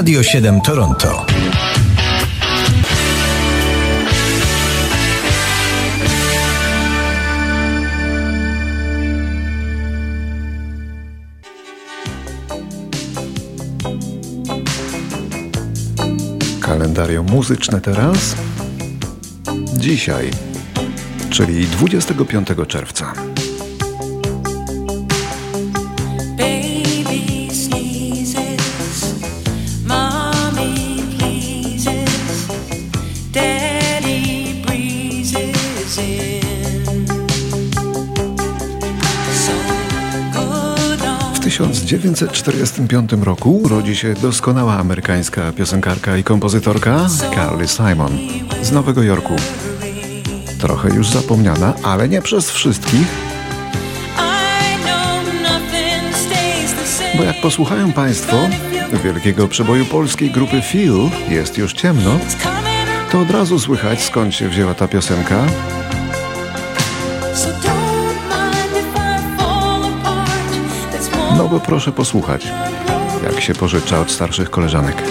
Radio 7 Toronto. Kalendarium muzyczne teraz. Dzisiaj, czyli 25 czerwca. 1945 roku rodzi się doskonała amerykańska piosenkarka i kompozytorka Carly Simon z Nowego Jorku. Trochę już zapomniana, ale nie przez wszystkich, bo jak posłuchają Państwo wielkiego przeboju polskiej grupy Feel Jest już ciemno, to od razu słychać skąd się wzięła ta piosenka. No bo proszę posłuchać, jak się pożycza od starszych koleżanek.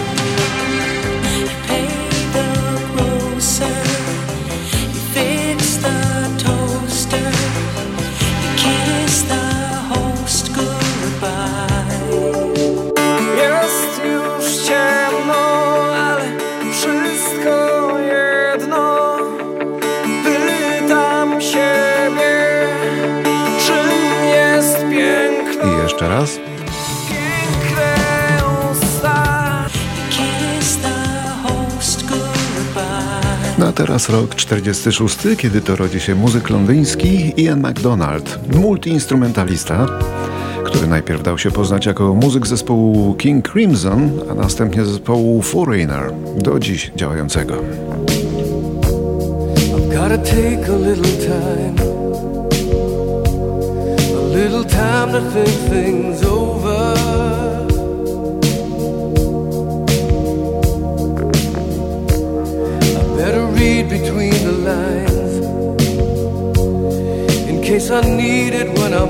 Teraz rok 46, kiedy to rodzi się muzyk londyński Ian MacDonald, multiinstrumentalista, który najpierw dał się poznać jako muzyk zespołu King Crimson, a następnie zespołu Foreigner, do dziś działającego. Gotta case I need it when I'm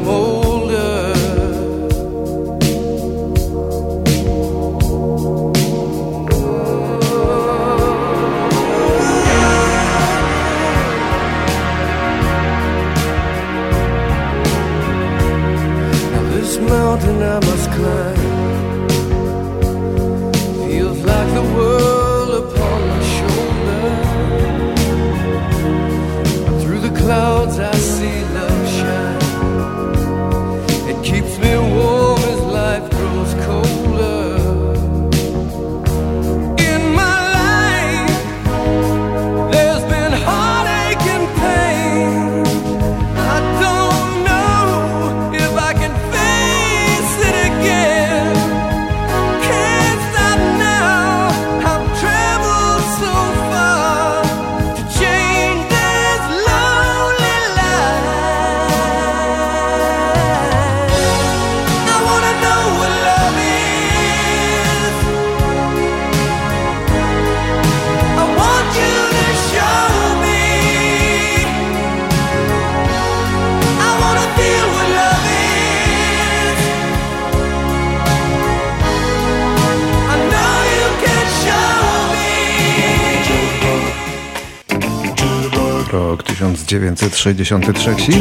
1963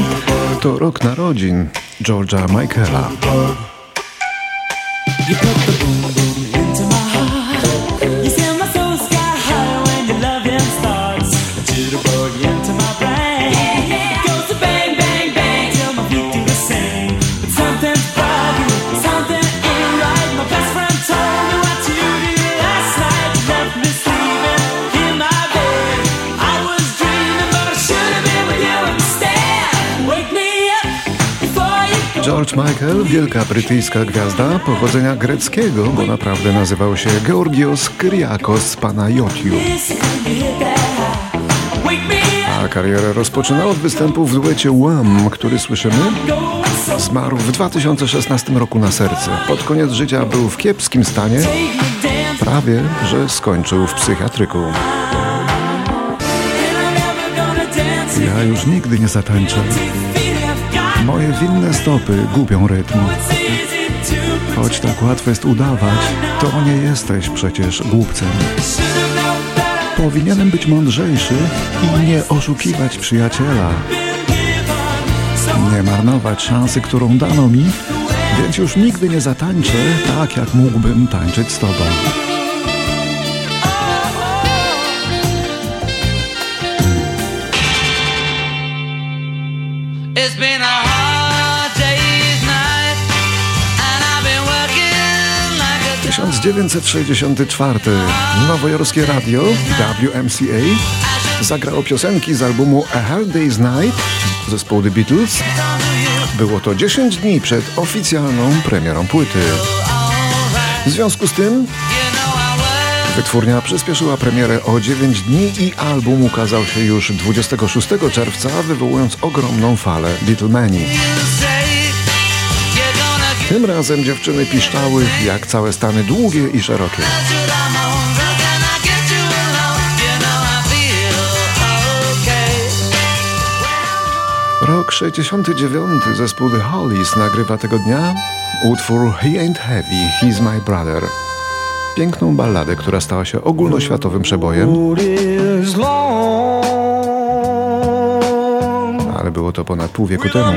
to rok narodzin George'a Michaela. George Michael, wielka brytyjska gwiazda pochodzenia greckiego, bo naprawdę nazywał się Georgios Kyriakos Panayotiou. A karierę rozpoczynał od występu w duecie Wham, który słyszymy zmarł w 2016 roku na serce. Pod koniec życia był w kiepskim stanie, prawie że skończył w psychiatryku. Ja już nigdy nie zatańczę. Moje winne stopy gubią rytm. Choć tak łatwo jest udawać, to nie jesteś przecież głupcem. Powinienem być mądrzejszy i nie oszukiwać przyjaciela. Nie marnować szansy, którą dano mi, więc już nigdy nie zatańczę tak, jak mógłbym tańczyć z tobą. It's been a 1964. Nowojorskie radio WMCA zagrało piosenki z albumu A Hard Day's Night zespołu The Beatles. Było to 10 dni przed oficjalną premierą płyty. W związku z tym wytwórnia przyspieszyła premierę o 9 dni i album ukazał się już 26 czerwca, wywołując ogromną falę Beatlemanii. Tym razem dziewczyny piszczały jak całe Stany długie i szerokie. Rok 69 zespół The Hollies nagrywa tego dnia utwór He Ain't Heavy, He's My Brother. Piękną balladę, która stała się ogólnoświatowym przebojem, ale było to ponad pół wieku temu.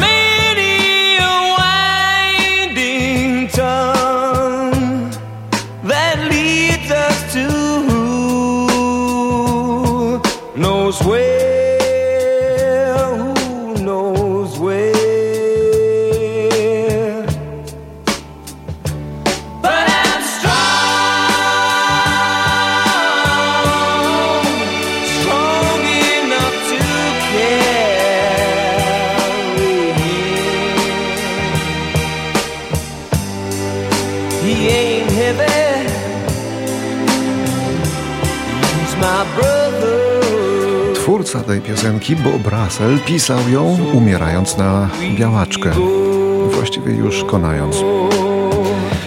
Twórca tej piosenki, Bob Russell, pisał ją umierając na białaczkę, właściwie już konając.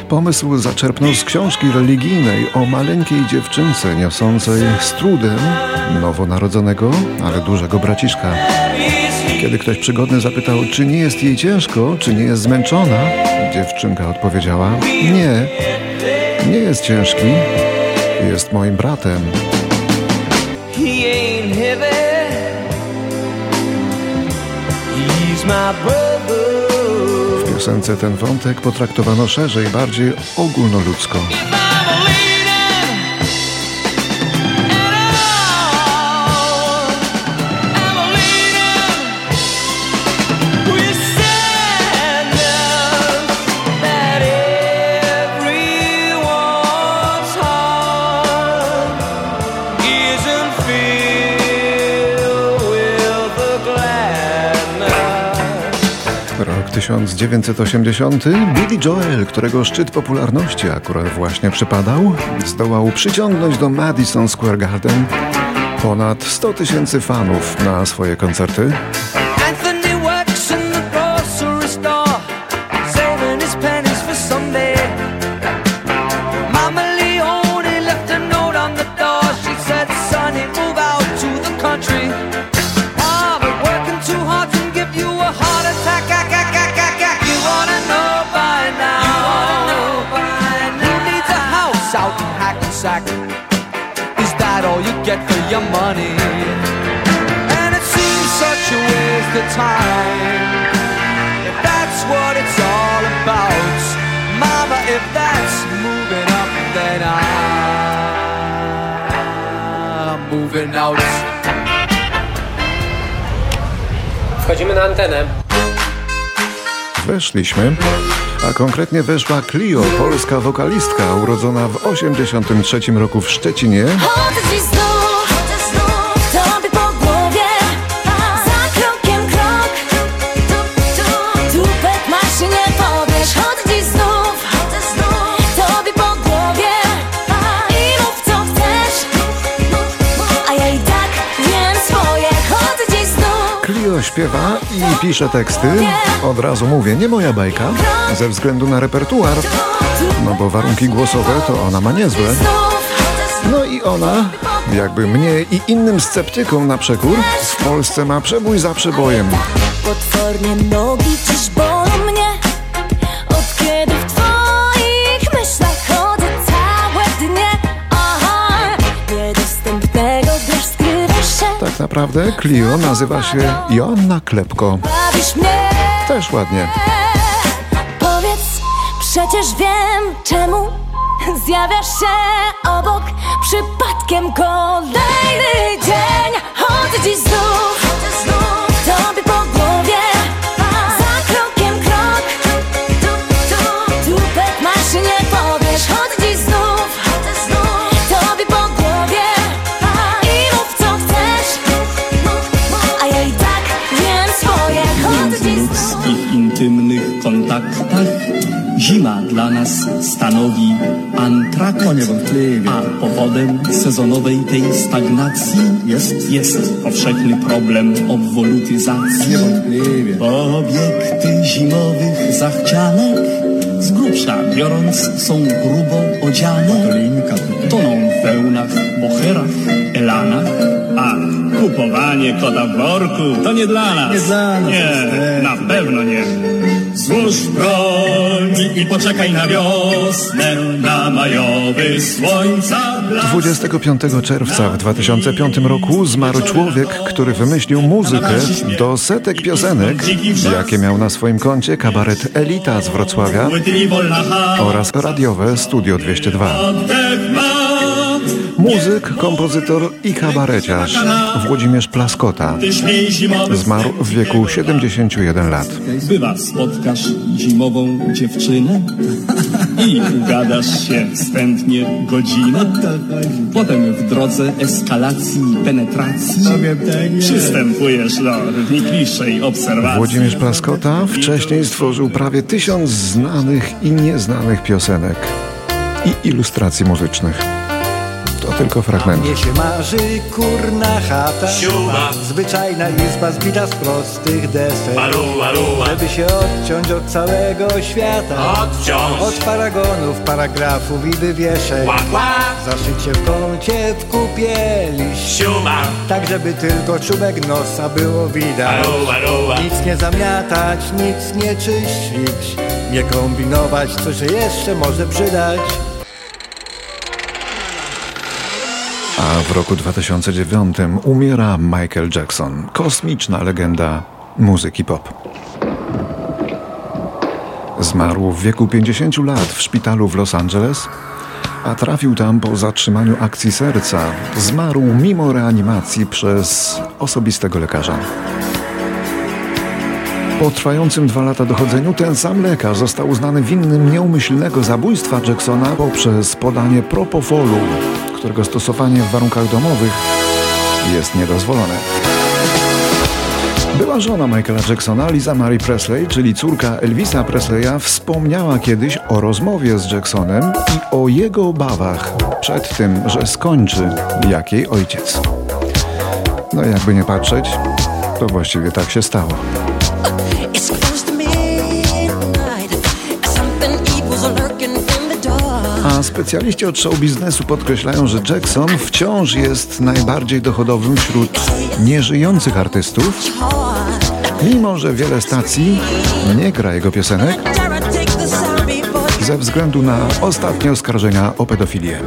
Pomysł zaczerpnął z książki religijnej o maleńkiej dziewczynce niosącej z trudem nowonarodzonego, ale dużego braciszka. Kiedy ktoś przygodny zapytał, czy nie jest jej ciężko, czy nie jest zmęczona, dziewczynka odpowiedziała: Nie, nie jest ciężki, jest moim bratem. W piosence ten wątek potraktowano szerzej, bardziej ogólnoludzko. 1980. Billy Joel, którego szczyt popularności akurat właśnie przypadał, zdołał przyciągnąć do Madison Square Garden ponad 100 tysięcy fanów na swoje koncerty. Out in Hackensack? Is that all you get for your money? And it seems such a waste of time If that's what it's all about Mama, if that's moving up Then I'm moving out Wchodzimy na antenę. Weszliśmy, a konkretnie weszła Clio, polska wokalistka urodzona w 83 roku w Szczecinie. Śpiewa i pisze teksty. Od razu mówię, nie moja bajka, ze względu na repertuar, no bo warunki głosowe to ona ma niezłe. No i ona, jakby mnie i innym sceptykom na przekór, w Polsce ma przebój za przebojem. Potwornie nogi dziś bolą naprawdę Clio nazywa się Joanna Klepko. Też ładnie. Powiedz, przecież wiem czemu Zjawiasz się obok Przypadkiem kolejny dzień Chodzę dziś znów kontaktach zima dla nas stanowi antrakt, a powodem sezonowej tej stagnacji jest, jest powszechny problem obwolutyzacji. Obiekty zimowych zachcianek z grubsza biorąc są grubo odziane, toną w wełnach, bocherach, elanach, a kupowanie kota w worku to nie dla nas. Nie dla nas, Nie, na pewno nie. Złóż broń i poczekaj na wiosnę, na majowy słońca blask. 25 czerwca w 2005 roku zmarł człowiek, który wymyślił muzykę do setek piosenek, jakie miał na swoim koncie kabaret Elita z Wrocławia oraz radiowe Studio 202. Muzyk, kompozytor i kabareciarz Włodzimierz Plaskota zmarł w wieku 71 lat. Bywa, spotkasz zimową dziewczynę i ugadasz się wstępnie godzinę. Potem w drodze eskalacji penetracji przystępujesz do wnikliwszej obserwacji. Włodzimierz Plaskota wcześniej stworzył prawie tysiąc znanych i nieznanych piosenek i ilustracji muzycznych. Tylko fragmenty. Mnie się marzy kurna chata Zwyczajna izba zbita z prostych desek. Żeby się odciąć od całego świata. Od paragonów, paragrafów i wywieszek Zaszyć się w kącie w kupie liści Tak żeby tylko czubek nosa było widać. Nic nie zamiatać, nic nie czyścić. Nie kombinować, co się jeszcze może przydać A w roku 2009 umiera Michael Jackson, kosmiczna legenda muzyki pop. Zmarł w wieku 50 lat w szpitalu w Los Angeles, a trafił tam po zatrzymaniu akcji serca. Zmarł mimo reanimacji przez osobistego lekarza. Po trwającym dwa lata dochodzeniu ten sam lekarz został uznany winnym nieumyślnego zabójstwa Jacksona poprzez podanie propofolu, którego stosowanie w warunkach domowych jest niedozwolone. Była żona Michaela Jacksona, Liza Marie Presley, czyli córka Elvisa Presleya, wspomniała kiedyś o rozmowie z Jacksonem i o jego obawach przed tym, że skończy jak jej ojciec. No jakby nie patrzeć, to właściwie tak się stało. Specjaliści od show biznesu podkreślają, że Jackson wciąż jest najbardziej dochodowym wśród nieżyjących artystów, mimo że wiele stacji nie gra jego piosenek ze względu na ostatnie oskarżenia o pedofilię.